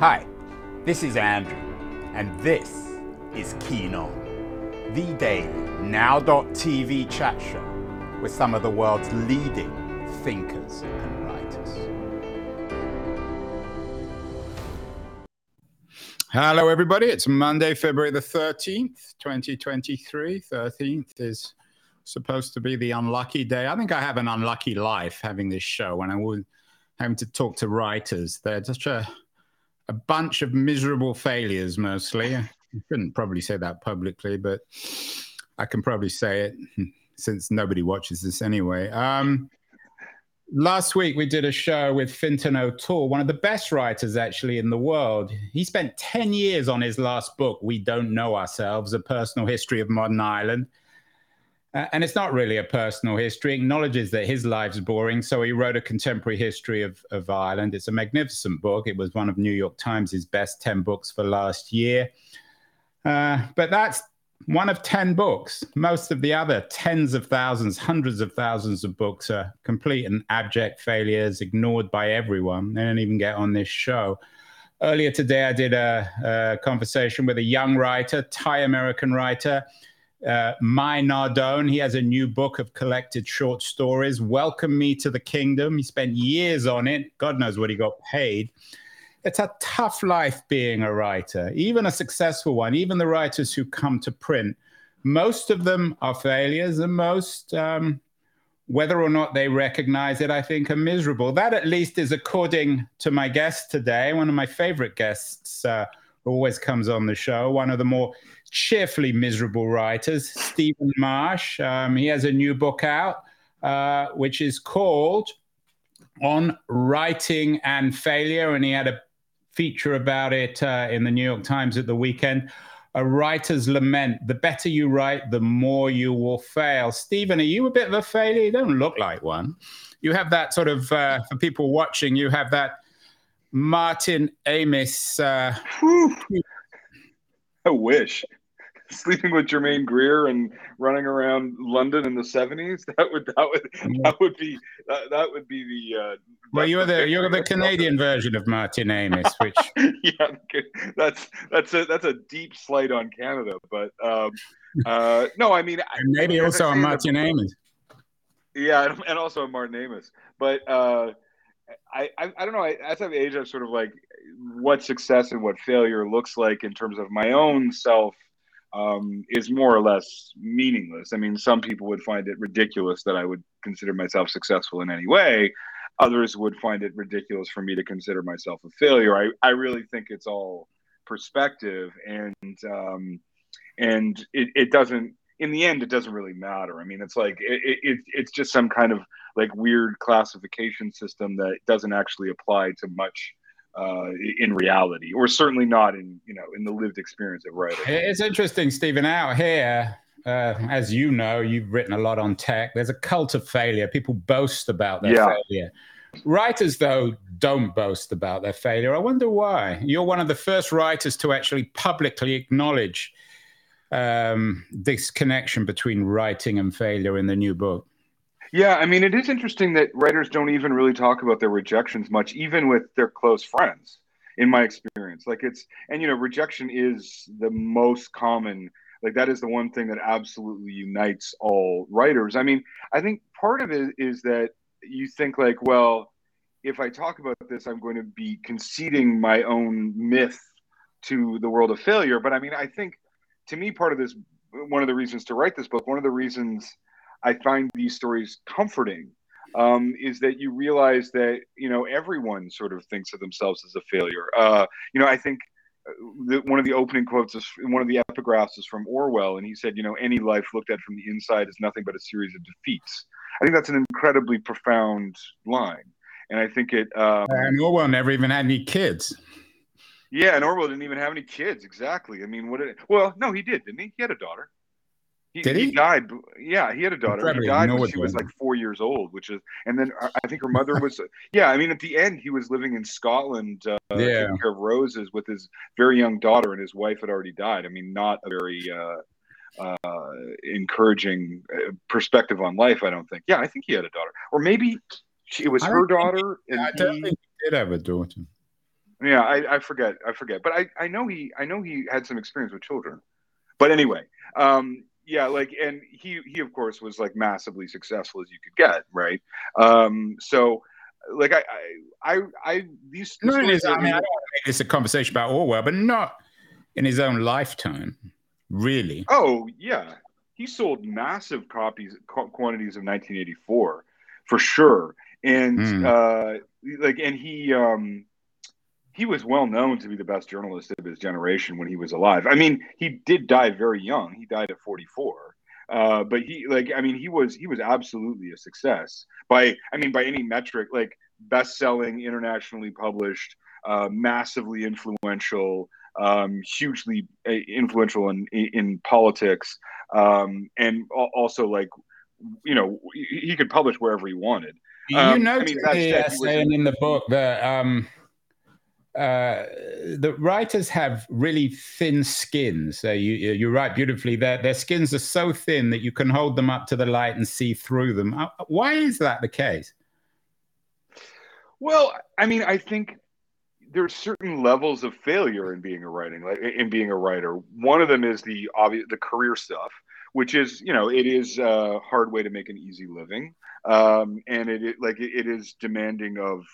Hi, this is Andrew, and this is Keen On, the daily now.tv chat show with some of the world's leading thinkers and writers. Hello, everybody. It's Monday, February the 13th, 2023. 13th is supposed to be the unlucky day. I think I have an unlucky life having this show when I having to talk to writers. They're just a, a bunch of miserable failures, mostly. I couldn't probably say that publicly, but I can probably say it since nobody watches this anyway. Um, last week we did a show with Fintan O'Toole, one of the best writers actually in the world. He spent 10 years on his last book, We Don't Know Ourselves, A Personal History of Modern Ireland. Uh, and it's not really a personal history. Acknowledges that his life's boring, so he wrote a contemporary history of, of Ireland. It's a magnificent book. It was one of New York Times' best 10 books for last year. Uh, but that's one of 10 books. Most of the other tens of thousands, hundreds of thousands of books are complete and abject failures, ignored by everyone. They don't even get on this show. Earlier today, I did a, a conversation with a young writer, Thai American writer uh, Mai Nardone. He has a new book of collected short stories, Welcome Me to the Kingdom. He spent years on it. God knows what he got paid. It's a tough life being a writer, even a successful one, even the writers who come to print. Most of them are failures, and most, um, whether or not they recognize it, I think are miserable. That, at least, is according to my guest today, one of my favorite guests uh, always comes on the show, one of the more cheerfully miserable writers, Stephen Marche. Um, he has a new book out, uh, which is called On Writing and Failure, and he had a feature about it uh, in the New York Times at the weekend. A writer's lament. The better you write, the more you will fail. Stephen, are you a bit of a failure? You don't look like one. You have that sort of, uh, for people watching, you have that Martin Amis. Uh, I wish. sleeping with Germaine Greer and running around London in the seventies. That would that would that would be that, that would be the. Uh, well, you're the you're the Canadian version of Martin Amis, which yeah, that's that's a that's a deep slight on Canada, but um, uh, no, I mean maybe also on Martin Amis. Yeah, and also on Martin Amis, but. Uh, I, I, I don't know. I, as I've aged, I've sort of like what success and what failure looks like in terms of my own self um, is more or less meaningless. I mean, some people would find it ridiculous that I would consider myself successful in any way. Others would find it ridiculous for me to consider myself a failure. I, I really think it's all perspective, and um, and it, it doesn't. In the end, it doesn't really matter. I mean, it's like it, it, it's just some kind of like weird classification system that doesn't actually apply to much uh, in reality, or certainly not in you know in the lived experience of writing. It's interesting, Stephen. Out here, uh, as you know, you've written a lot on tech. There's a cult of failure. People boast about their yeah. failure. Writers, though, don't boast about their failure. I wonder why. You're one of the first writers to actually publicly acknowledge um, this connection between writing and failure in the new book. Yeah, I mean, it is interesting that writers don't even really talk about their rejections much, even with their close friends, in my experience. Like, it's, and you know, rejection is the most common, like, that is the one thing that absolutely unites all writers. I mean, I think part of it is that you think, like, well, if I talk about this, I'm going to be conceding my own myth to the world of failure. But I mean, I think to me, part of this, one of the reasons to write this book, one of the reasons I find these stories comforting um, is that you realize that you know everyone sort of thinks of themselves as a failure. Uh, you know, I think uh, the, one of the opening quotes is one of the epigraphs is from Orwell, and he said, "You know, any life looked at from the inside is nothing but a series of defeats." I think that's an incredibly profound line, and I think it. Um, and Orwell never even had any kids. Yeah, and Orwell didn't even have any kids. Exactly. I mean, what? Did, well, no, he did, didn't he? He had a daughter. He, Did he? he? died. Yeah, he had a daughter. He died when she was like four years old, which is, and then I think her mother was. yeah, I mean, at the end, he was living in Scotland, uh, yeah. taking care of roses with his very young daughter, and his wife had already died. I mean, not a very uh, uh, encouraging uh, perspective on life. I don't think. Yeah, I think he had a daughter, or maybe she, it was her daughter. He, I don't he, think he did have a daughter. Yeah, I, I forget. I forget. But I, I know he I know he had some experience with children. But anyway, um, yeah, like and he he of course was like massively successful as you could get, right? Um, so like I I I, I these no, his, I mean I don't want to make this a conversation about Orwell, but not in his own lifetime, really. Oh yeah, he sold massive copies quantities of 1984 for sure, and mm. uh, like and he um he was well known to be the best journalist of his generation when he was alive. I mean, he did die very young. He died at 44. Uh, but he like I mean he was he was absolutely a success by I mean by any metric like best-selling internationally published uh, massively influential um, hugely uh, influential in in politics um, and also like you know he could publish wherever he wanted you um, know I mean, saying in the book that um, the writers have really thin skins. Uh, you, you write beautifully. Their, their skins are so thin that you can hold them up to the light and see through them. Uh, why is that the case? Well, I mean, I think there's certain levels of failure in being a writing, like in being a writer. One of them is the obvious, the career stuff, which is, you know, it is a hard way to make an easy living, um, and it, it like it, it is demanding of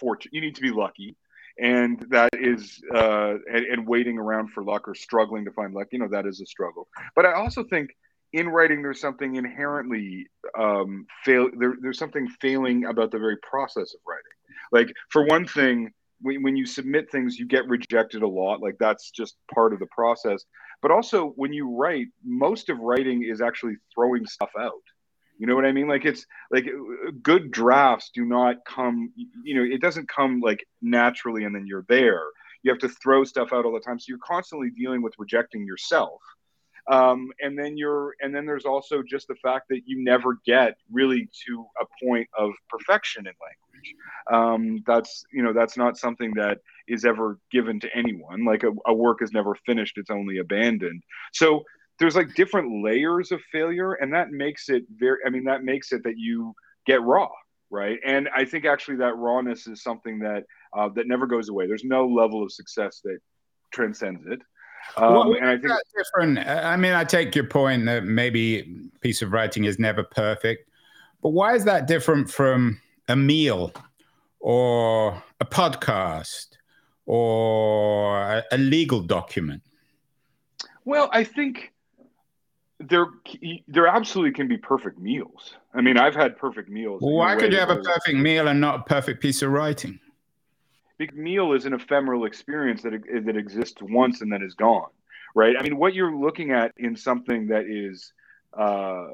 fortune. You need to be lucky and that is uh, and, and, waiting around for luck or struggling to find luck you know that is a struggle. But i also think in writing there's something inherently um, fail there, there's something failing about the very process of writing. Like for one thing when, when you submit things you get rejected a lot. Like that's just part of the process. But also when you write most of writing is actually throwing stuff out you know what I mean? Like it's like good drafts do not come, you know, it doesn't come like naturally and then you're there. You have to throw stuff out all the time. So you're constantly dealing with rejecting yourself. Um, and then you're, and then there's also just the fact that you never get really to a point of perfection in language. Um, that's, you know, that's not something that is ever given to anyone. Like a, a work is never finished, it's only abandoned. So, there's like different layers of failure and that makes it very i mean that makes it that you get raw right and i think actually that rawness is something that uh, that never goes away there's no level of success that transcends it um, well, and I think different. I mean, I take your point that maybe piece of writing is never perfect, but why is that different from a meal or a podcast or a, a legal document? Well, I think there there absolutely can be perfect meals. I mean, I've had perfect meals. Well, why could you have a perfect meal and not a perfect piece of writing? Big meal is an ephemeral experience that that exists once and then is gone, right? I mean, what you're looking at in something that is uh,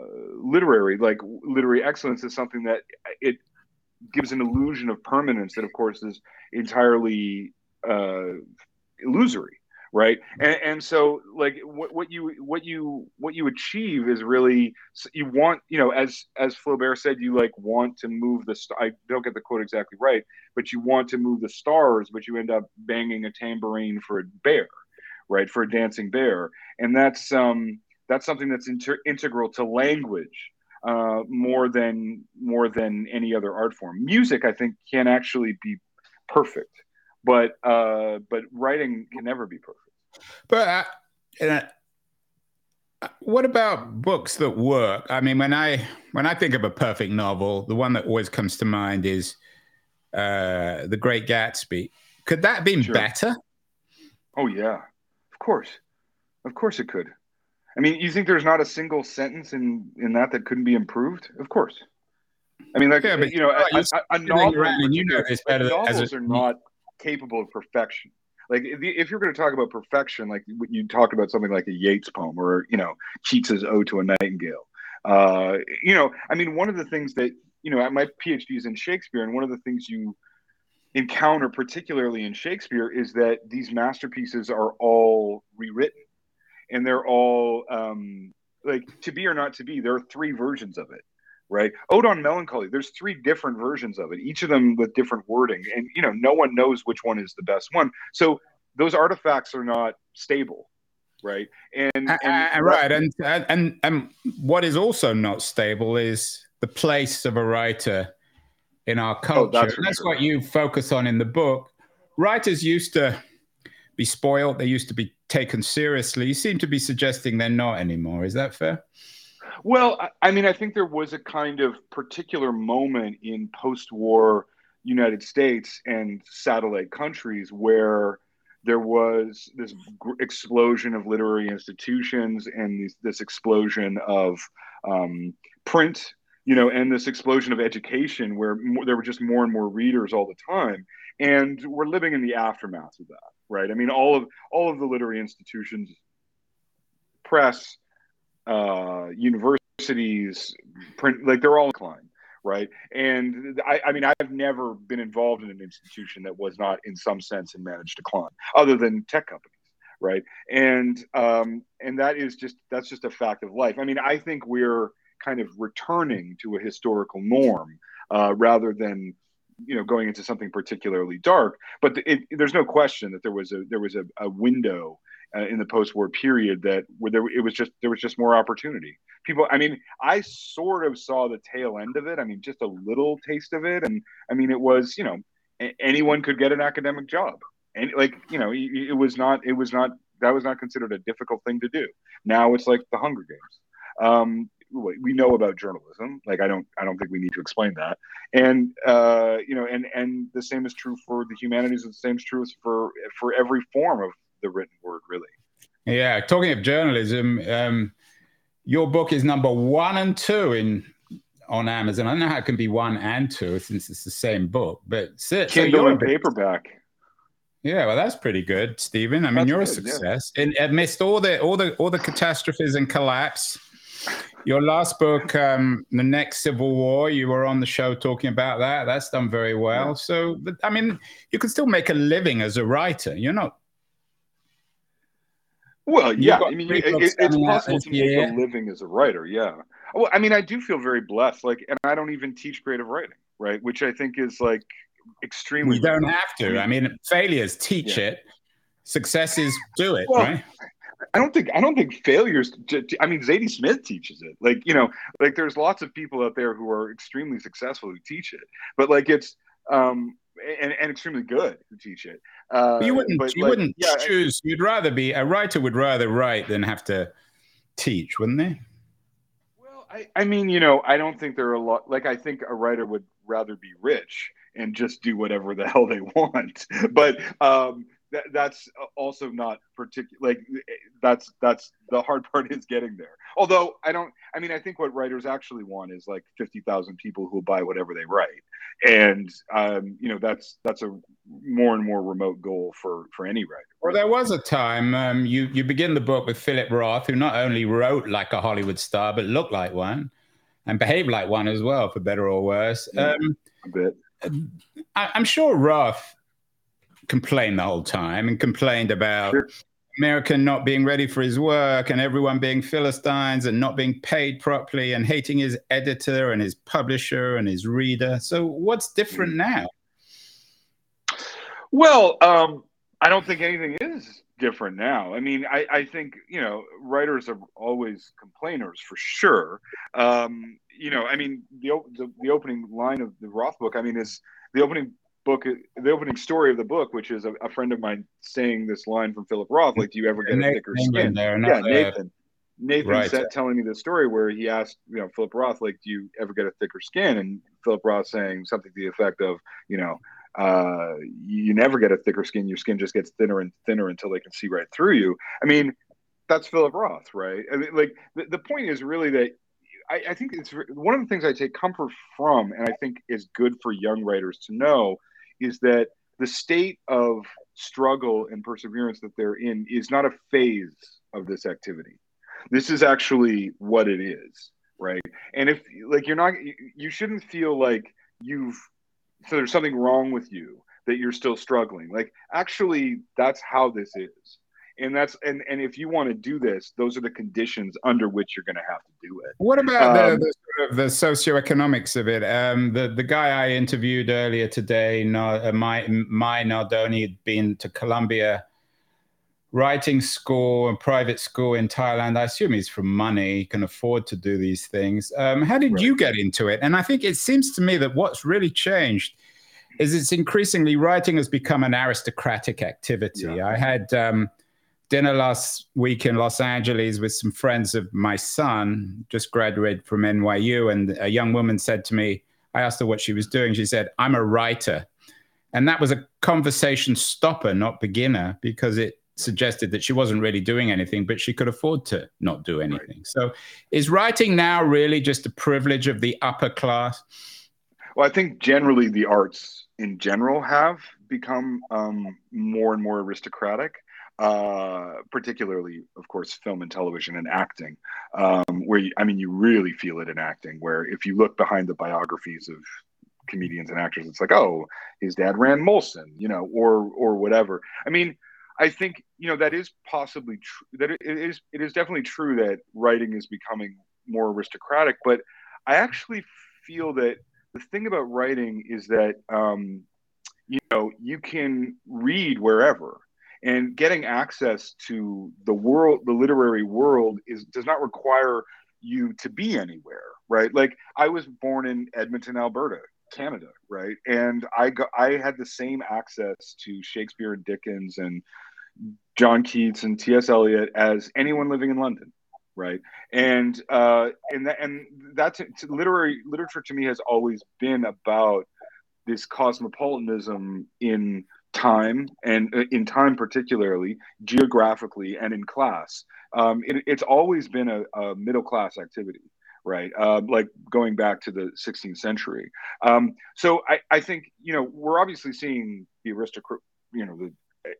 literary, like literary excellence, is something that it gives an illusion of permanence that, of course, is entirely uh, illusory right? And, and so like what, what you what you what you achieve is really you want you know as as flaubert said you like want to move the st- i don't get the quote exactly right but you want to move the stars but you end up banging a tambourine for a bear right? For a dancing bear. And that's um that's something that's inter- integral to language uh, more than more than any other art form. Music i think can actually be perfect but uh, but writing can never be perfect. But uh, uh, what about books that work? I mean, when I when I think of a perfect novel, the one that always comes to mind is uh, The Great Gatsby. Could that have been sure. better? Oh yeah, of course, of course it could. I mean, you think there's not a single sentence in in that that couldn't be improved? Of course. I mean, like yeah, but, you know, a, a, a novel. You know this better. Novels a, are not capable of perfection. Like if you're going to talk about perfection, like you talk about something like a Yeats poem or you know Keats's Ode to a Nightingale. Uh, you know, I mean, one of the things that you know, my PhD is in Shakespeare, and one of the things you encounter, particularly in Shakespeare, is that these masterpieces are all rewritten, and they're all um, like to be or not to be. There are three versions of it right? Ode on Melancholy, there's three different versions of it, each of them with different wording. And, you know, no one knows which one is the best one. So those artifacts are not stable, right? And, and uh, right. And, and, and what is also not stable is the place of a writer in our culture. Oh, that's, that's what you focus on in the book. writers used to be spoiled. They used to be taken seriously. You seem to be suggesting they're not anymore. Is that fair? Well, I mean, I think there was a kind of particular moment in post-war United States and satellite countries where there was this explosion of literary institutions and this, this explosion of um, print, you know, and this explosion of education where more, there were just more and more readers all the time. And we're living in the aftermath of that, right? I mean, all of all of the literary institutions, press, uh, universities, print, like they're all inclined right? And I, I, mean, I've never been involved in an institution that was not, in some sense, in managed decline, other than tech companies, right? And um, and that is just that's just a fact of life. I mean, I think we're kind of returning to a historical norm uh, rather than you know going into something particularly dark. But it, there's no question that there was a there was a, a window uh, in the post-war period that where there it was just there was just more opportunity. People, I mean, I sort of saw the tail end of it. I mean, just a little taste of it, and I mean, it was you know anyone could get an academic job, and like you know, it was not it was not that was not considered a difficult thing to do. Now it's like the Hunger Games. Um, we know about journalism. Like I don't I don't think we need to explain that. And uh, you know, and and the same is true for the humanities. The same is true for for every form of the written word, really. Yeah, talking of journalism, um, your book is number one and two in on Amazon. I don't know how it can be one and two since it's the same book, but so, Kindle so and paperback. Yeah, well, that's pretty good, Stephen. I mean, that's you're good, a success. Yeah. And amidst all the all the all the catastrophes and collapse, your last book, um, the next Civil War, you were on the show talking about that. That's done very well. Yeah. So, I mean, you can still make a living as a writer. You're not well, yeah, I mean, it, it's possible to make a living as a writer. Yeah. Well, I mean, I do feel very blessed. Like, and I don't even teach creative writing, right? Which I think is like extremely. You don't have to. I mean, failures teach yeah. it. Successes do it, well, right? I don't think I don't think failures. I mean, Zadie Smith teaches it. Like you know, like there's lots of people out there who are extremely successful who teach it, but like it's um and, and extremely good who teach it. Uh, you wouldn't you like, wouldn't yeah, choose. You'd rather be a writer would rather write than have to teach, wouldn't they? Well, I, I mean, you know, I don't think there are a lot. Like, I think a writer would rather be rich and just do whatever the hell they want. But um, that, that's also not particular like that's that's the hard part is getting there. Although i don't i mean i think what writers actually want is like 50,000 people who will buy whatever they write. And um, you know that's that's a more and more remote goal for for any writer. Well there was a time um, you you begin the book with philip roth who not only wrote like a hollywood star but looked like one and behaved like one as well for better or worse. Um, a bit. I, i'm sure roth complained the whole time and complained about sure. America not being ready for his work and everyone being Philistines and not being paid properly and hating his editor and his publisher and his reader. So, what's different mm. now? Well, um, I don't think anything is different now. I mean, I, I, think, you know, writers are always complainers for sure. Um, you know, I mean, the, the, the opening line of the Roth book, I mean, is the opening book, the opening story of the book, which is a, a friend of mine saying this line from Philip Roth, like, "Do you ever get a thicker skin?" There, yeah, Nathan. Nathan right. said, telling me the story where he asked, you know, Philip Roth, like, "Do you ever get a thicker skin?" And Philip Roth saying something to the effect of, you know, uh, you never get a thicker skin. Your skin just gets thinner and thinner until they can see right through you. I mean, that's Philip Roth, right? I mean, like the, the point is really that I, I, think it's one of the things I take comfort from, and I think is good for young writers to know, is that the state of struggle and perseverance that they're in is not a phase of this activity. This is actually what it is, right? And if like you're not, you shouldn't feel like you've so there's something wrong with you that you're still struggling. Like actually, that's how this is and that's and and if you want to do this those are the conditions under which you're going to have to do it what about um, the, the, sort of the socioeconomics of it um, the the guy i interviewed earlier today uh, my my nardone had been to columbia writing school and private school in thailand i assume he's from money he can afford to do these things um, how did right. you get into it and i think it seems to me that what's really changed is it's increasingly writing has become an aristocratic activity. Yeah. I had um, dinner last week in Los Angeles with some friends of my son, just graduated from NYU, and a young woman said to me, I asked her what she was doing. She said, I'm a writer. And that was a conversation stopper, not beginner, because it suggested that she wasn't really doing anything, but she could afford to not do anything. Right. So is writing now really just a privilege of the upper class? Well, I think generally the arts in general have become um, more and more aristocratic uh, particularly, of course, film and television and acting, um, where you, I mean, you really feel it in acting. Where if you look behind the biographies of comedians and actors, it's like, oh, his dad ran Molson, you know, or or whatever. I mean, I think you know that is possibly true. That it is it is definitely true that writing is becoming more aristocratic. But I actually feel that the thing about writing is that um, you know you can read wherever and getting access to the world the literary world is does not require you to be anywhere right? Like i was born in edmonton alberta canada right? And i i had the same access to shakespeare and dickens and john keats and ts eliot as anyone living in london right? And uh and that and that's literary literature to me has always been about this cosmopolitanism in time and uh, in time particularly geographically and in class. Um, it, it's always been a, a, middle class activity right? Uh, like going back to the 16th century. Um, so I, I think you know we're obviously seeing the aristocrat you know the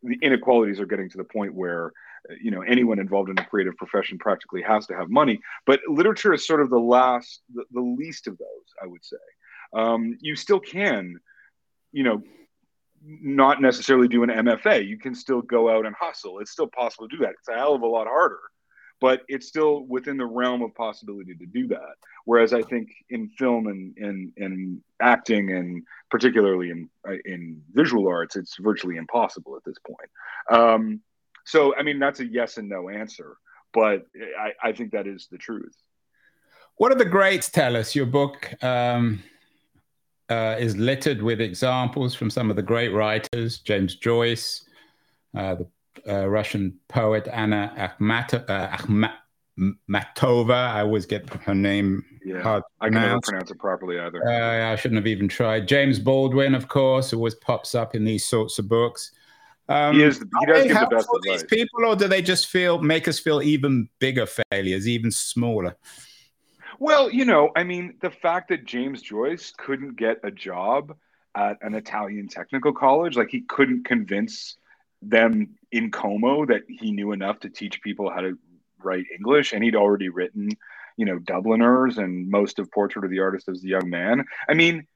the inequalities are getting to the point where uh, you know anyone involved in a creative profession practically has to have money but literature is sort of the last the, the least of those i would say. Um, you still can you know not necessarily do an MFA. You can still go out and hustle. It's still possible to do that. It's a hell of a lot harder, but it's still within the realm of possibility to do that. Whereas I think in film and and, in acting and particularly in in visual arts, it's virtually impossible at this point. Um, so I mean, that's a yes and no answer, but I, I think that is the truth. What do the greats tell us? Your book. Um uh, is littered with examples from some of the great writers, James Joyce, uh, the uh, Russian poet Anna Akhmat- uh, Akhmatova. I always get her name yeah, hard. I can never pronounce it properly either. Uh, I shouldn't have even tried. James Baldwin, of course, always pops up in these sorts of books. Um, he is. He does give the best. These people, or do they just feel make us feel even bigger failures, even smaller? Well, you know, I mean, the fact that James Joyce couldn't get a job at an Italian technical college, like he couldn't convince them in Como that he knew enough to teach people how to write English, and he'd already written, you know, Dubliners and most of Portrait of the Artist as a Young Man. I mean,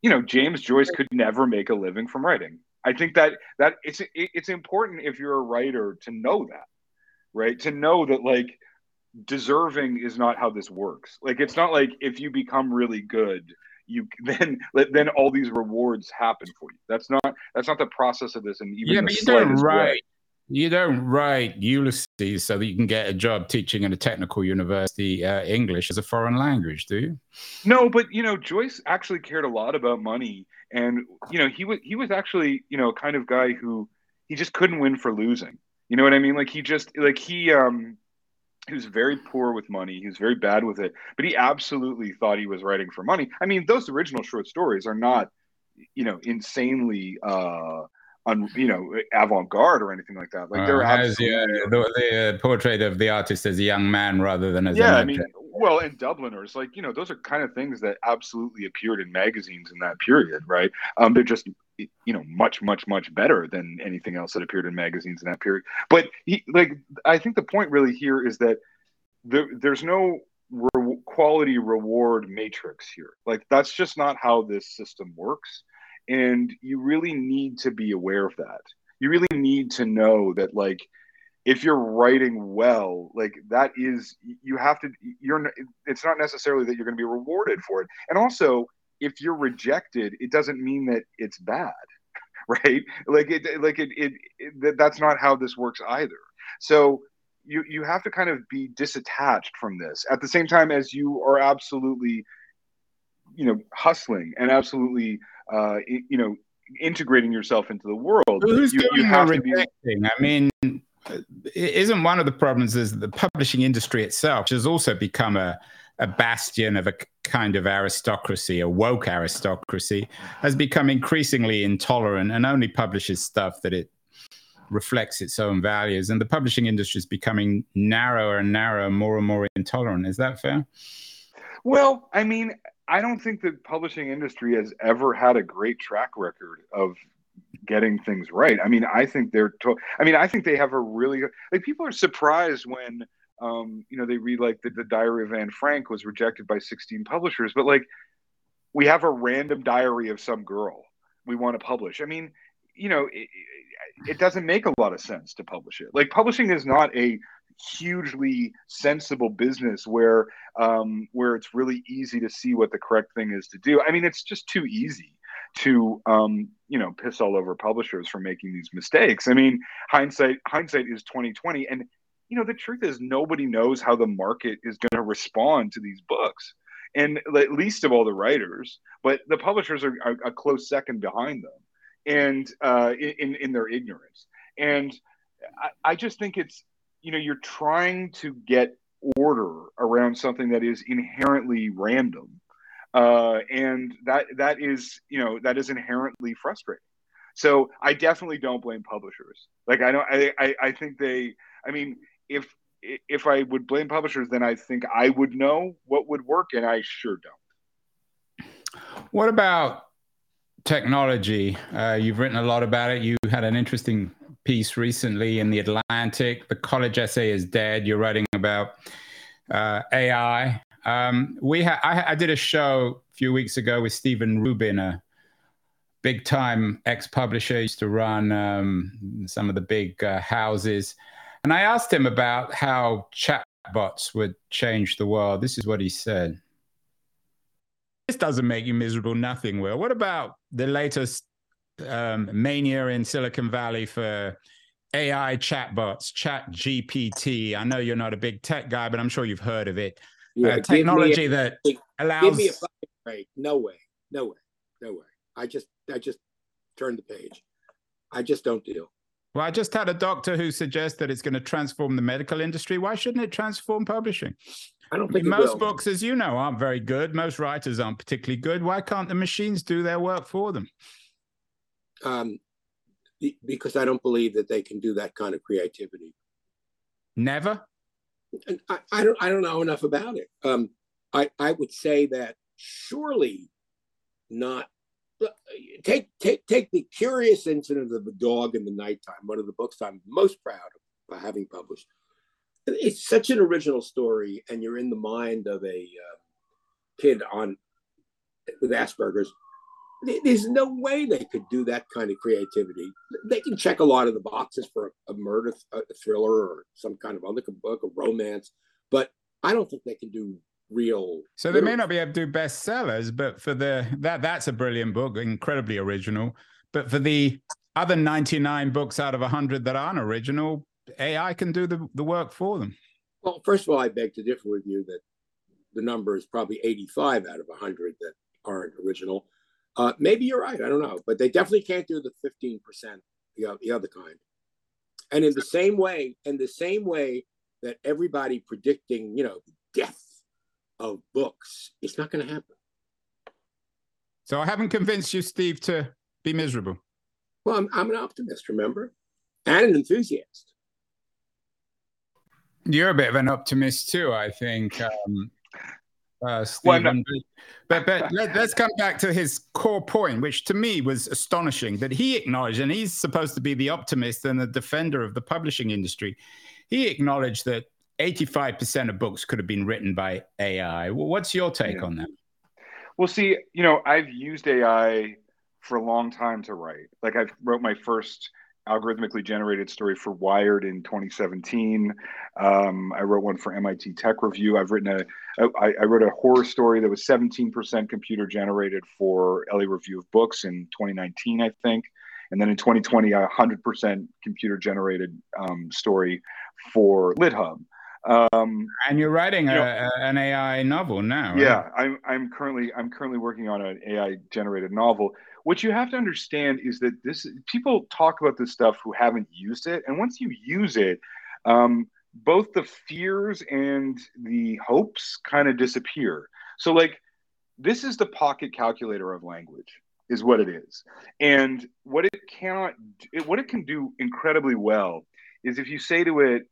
you know, James Joyce could never make a living from writing. I think that that it's it's important if you're a writer to know that, right? To know that like deserving is not how this works. Like it's not like if you become really good, you then then all these rewards happen for you. That's not that's not the process of this. And even yeah, but you don't write. Way. You don't write Ulysses so that you can get a job teaching in a technical university uh, English as a foreign language, do you? No, but you know Joyce actually cared a lot about money, and you know he was he was actually you know kind of guy who he just couldn't win for losing. You know what I mean? Like he just like he um he was very poor with money. He was very bad with it, but he absolutely thought he was writing for money. I mean, those original short stories are not, you know, insanely, uh, un, you know, avant-garde or anything like that. Like they're uh, absolutely the, the, the, portrait of the artist as a young man rather than as yeah. I mean, well, in Dubliners, like you know, those are kind of things that absolutely appeared in magazines in that period, right? Um, they're just you know much much much better than anything else that appeared in magazines in that period. But he like i think the point really here is that there, there's no re- quality reward matrix here. Like that's just not how this system works. And you really need to be aware of that. You really need to know that like if you're writing well like that is you have to you're it's not necessarily that you're going to be rewarded for it. And also if you're rejected, it doesn't mean that it's bad, right? Like it, like it, it, it, that's not how this works either. So you you have to kind of be disattached from this at the same time as you are absolutely you know, hustling and absolutely, uh, you know, integrating yourself into the world. Who's you, you have to be. I mean, isn't one of the problems is the publishing industry itself which has also become a, a bastion of a kind of aristocracy, a woke aristocracy, has become increasingly intolerant and only publishes stuff that it reflects its own values. And the publishing industry is becoming narrower and narrower, more and more intolerant. Is that fair? Well, I mean, I don't think the publishing industry has ever had a great track record of getting things right. I mean, I think they're. To- I mean, I think they have a really like. People are surprised when um, you know they read like the, the Diary of Anne Frank was rejected by 16 publishers, but like we have a random diary of some girl we want to publish. I mean, you know, it, it doesn't make a lot of sense to publish it. Like publishing is not a hugely sensible business where um, where it's really easy to see what the correct thing is to do. I mean, it's just too easy to um, you know piss all over publishers for making these mistakes. I mean, hindsight hindsight is twenty twenty, and you know the truth is nobody knows how the market is going to respond to these books, and at least of all the writers, but the publishers are, are a close second behind them, and uh, in in their ignorance. And I, I just think it's you know you're trying to get order around something that is inherently random uh, and that that is you know that is inherently frustrating. So I definitely don't blame publishers. Like I don't I, I, I think they I mean if if I would blame publishers, then I think I would know what would work, and I sure don't. What about technology? Uh, you've written a lot about it. You had an interesting piece recently in the Atlantic. The college essay is dead. You're writing about uh, AI. Um, we ha- I, I, did a show a few weeks ago with Stephen Rubin, a big time ex publisher, used to run um, some of the big uh, houses. And I asked him about how chatbots would change the world. This is what he said. This doesn't make you miserable, nothing will. What about the latest um, mania in Silicon Valley for AI chatbots, Chat GPT? I know you're not a big tech guy, but I'm sure you've heard of it yeah, uh, technology a, that allows. Give me a break. No way. No way. No way. I just I just turned the page. I just don't deal. Well, I just had a doctor who suggests that it's going to transform the medical industry. Why shouldn't it transform publishing? I don't think most books, as you know, aren't very good. Most writers aren't particularly good. Why can't the machines do their work for them? Um, because I don't believe that they can do that kind of creativity. Never. I, I, don't I don't know enough about it. Um, I I would say that surely not. Take take take the curious incident of the dog in the nighttime. One of the books I'm most proud of having published. It's such an original story, and you're in the mind of a uh, kid on with Asperger's there's no way they could do that kind of creativity. They can check a lot of the boxes for a, murder a thriller or some kind of other book, a romance, but I don't think they can do real. So they may not be able to do bestsellers, but for the that that's a brilliant book, incredibly original. But for the other 99 books out of 100 that aren't original, AI can do the, the work for them. Well, first of all, I beg to differ with you that the number is probably 85 out of 100 that aren't original. Uh, maybe you're right. I don't know, but they definitely can't do the 15%, the, the other kind. And in the same way, in the same way that everybody predicting, you know, death of books, it's not going to happen. So I haven't convinced you, Steve, to be miserable. Well, I'm, I'm an optimist, remember, and an enthusiast. You're a bit of an optimist too, I think. Um, uh, Stephen. but but let, us come back to his core point, which to me was astonishing that he acknowledged, and he's supposed to be the optimist and the defender of the publishing industry. He acknowledged that 85% of books could have been written by AI. Well, what's your take yeah. on that? Well, see, you know, I've used AI for a long time to write. Like I wrote my first algorithmically generated story for Wired in 2017. Um, I wrote one for MIT Tech Review. I've written a, I, I wrote a horror story that was 17% computer generated for LA Review of Books in 2019, I think. And then in 2020, a 100% computer generated um, story for LitHub. Um, and you're writing you a, know- an AI novel now. right? yeah, I'm I'm currently I'm currently working on an AI generated novel. What you have to understand is that this people talk about this stuff who haven't used it, and once you use it, um, both the fears and the hopes kind of disappear. So like this is the pocket calculator of language is what it is and what it cannot it, what it can do incredibly well is if you say to it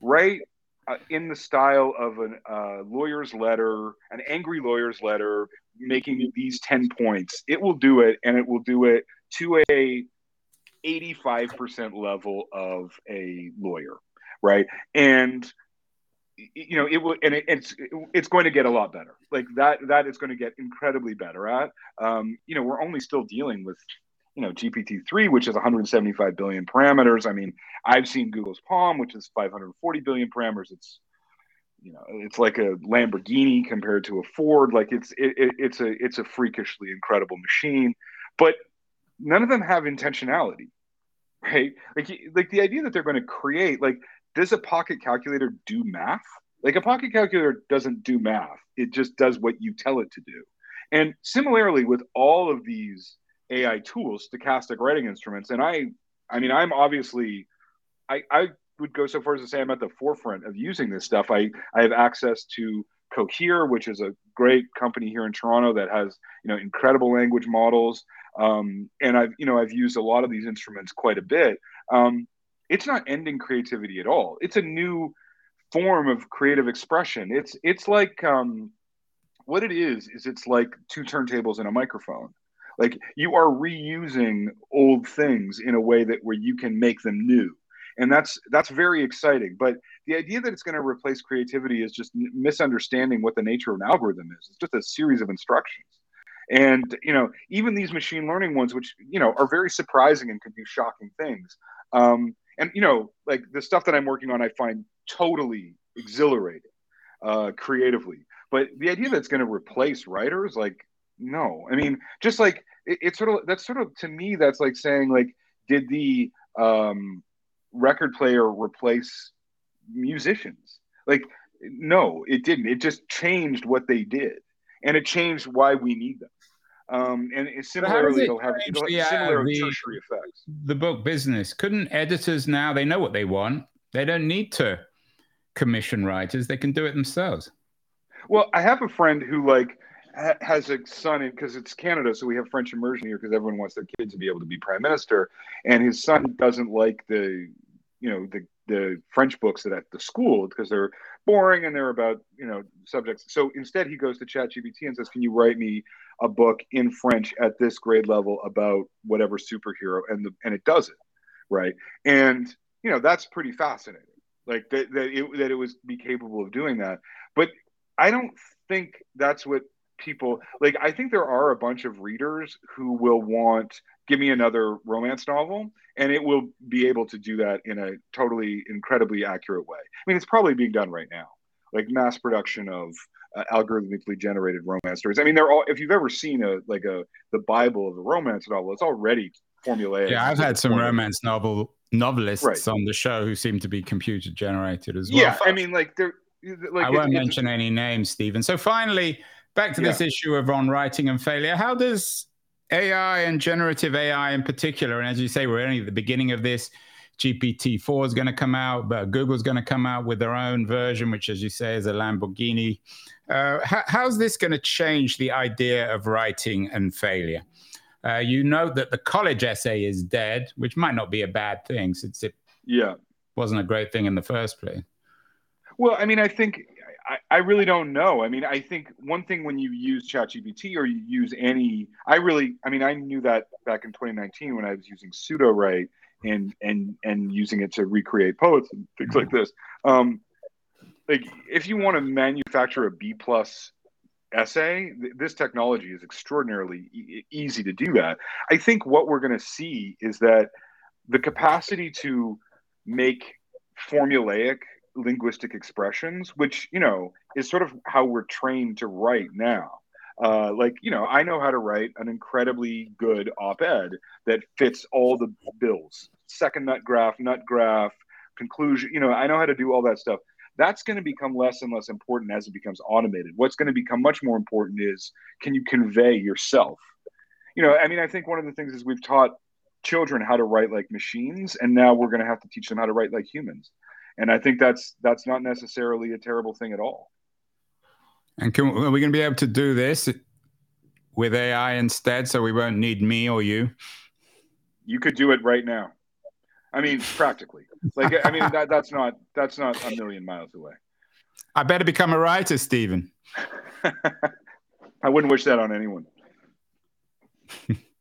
write uh, in the style of a uh, lawyer's letter an angry lawyer's letter making these 10 points. It will do it and it will do it to a 85% level of a lawyer right? And you know it will and it, it's it's going to get a lot better. Like that that is going to get incredibly better at um, you know we're only still dealing with you know gpt-3 which is 175 billion parameters. I mean i've seen google's palm which is 540 billion parameters. It's you know it's like a lamborghini compared to a ford. Like it's it, it, it's a it's a freakishly incredible machine but none of them have intentionality right? Like like the idea that they're going to create like does a pocket calculator do math? Like a pocket calculator doesn't do math. It just does what you tell it to do. And similarly with all of these ai tools stochastic writing instruments. And i i mean i'm obviously i i would go so far as to say i'm at the forefront of using this stuff. I i have access to cohere which is a great company here in toronto that has you know incredible language models. Um, and i've you know i've used a lot of these instruments quite a bit. Um, it's not ending creativity at all. It's a new form of creative expression. It's it's like um, what it is is it's like two turntables and a microphone like you are reusing old things in a way that where you can make them new. And that's that's very exciting. But the idea that it's going to replace creativity is just misunderstanding what the nature of an algorithm is. It's just a series of instructions. And you know even these machine learning ones which you know are very surprising and can do shocking things um, and you know like the stuff that i'm working on i find totally exhilarating uh, creatively. But the idea that it's going to replace writers like no i mean just like it, it's sort of that's sort of to me that's like saying like did the um, record player replace musicians like no it didn't it just changed what they did and it changed why we need them um, and it, similarly it it'll have, it'll have uh, similar the- tertiary effects The book business. Couldn't editors now, they know what they want. They don't need to commission writers. They can do it themselves. Well, I have a friend who like ha- has a son because it's Canada, so we have French immersion here because everyone wants their kid to be able to be prime minister, and his son doesn't like the, you know, the the French books that at the school because they're boring and they're about you know subjects. So instead, he goes to ChatGPT and says, "Can you write me a book in French at this grade level about whatever superhero?" And the and it does it, right? And you know that's pretty fascinating. Like that that it, that it was be capable of doing that, but I don't think that's what people like. I think there are a bunch of readers who will want give me another romance novel, and it will be able to do that in a totally incredibly accurate way. I mean, it's probably being done right now, like mass production of uh, algorithmically generated romance stories. I mean, they're all. If you've ever seen a like a the Bible of a romance novel, it's already formulaic. Yeah, I've had some romance novel novelists Right. on the show who seem to be computer generated as well. Yeah, I mean, like they're like I it- won't mention any names, Stephen. So finally, back to this issue of on writing and failure. How does AI and generative AI in particular, and as you say, we're only at the beginning of this. GPT-4 is going to come out, but Google's going to come out with their own version, which, as you say, is a Lamborghini. Uh, how, how's this going to change the idea of writing and failure? Uh, you note that the college essay is dead, which might not be a bad thing since it Yeah. wasn't a great thing in the first place. Well, I mean, I think I, I really don't know. I mean, I think one thing when you use ChatGPT or you use any, I really, I mean, I knew that back in 2019 when I was using Sudowrite and and and using it to recreate poets and things like this. Um, like, if you want to manufacture a B plus essay, th- this technology is extraordinarily e- easy to do that. I think what we're going to see is that the capacity to make formulaic linguistic expressions, which you know is sort of how we're trained to write now. Uh, like you know, I know how to write an incredibly good op-ed that fits all the bills: second nut graph, nut graph, conclusion. You know, I know how to do all that stuff. that's going to become less and less important as it becomes automated. What's going to become much more important is can you convey yourself? You know, I mean, I think one of the things is we've taught children how to write like machines, and now we're going to have to teach them how to write like humans. And I think that's that's not necessarily a terrible thing at all. And can, are we going to be able to do this with AI instead, so we won't need me or you? You could do it right now. I mean, practically. Like, I mean, that, that's not that's not a million miles away. I better become a writer, Stephen. I wouldn't wish that on anyone.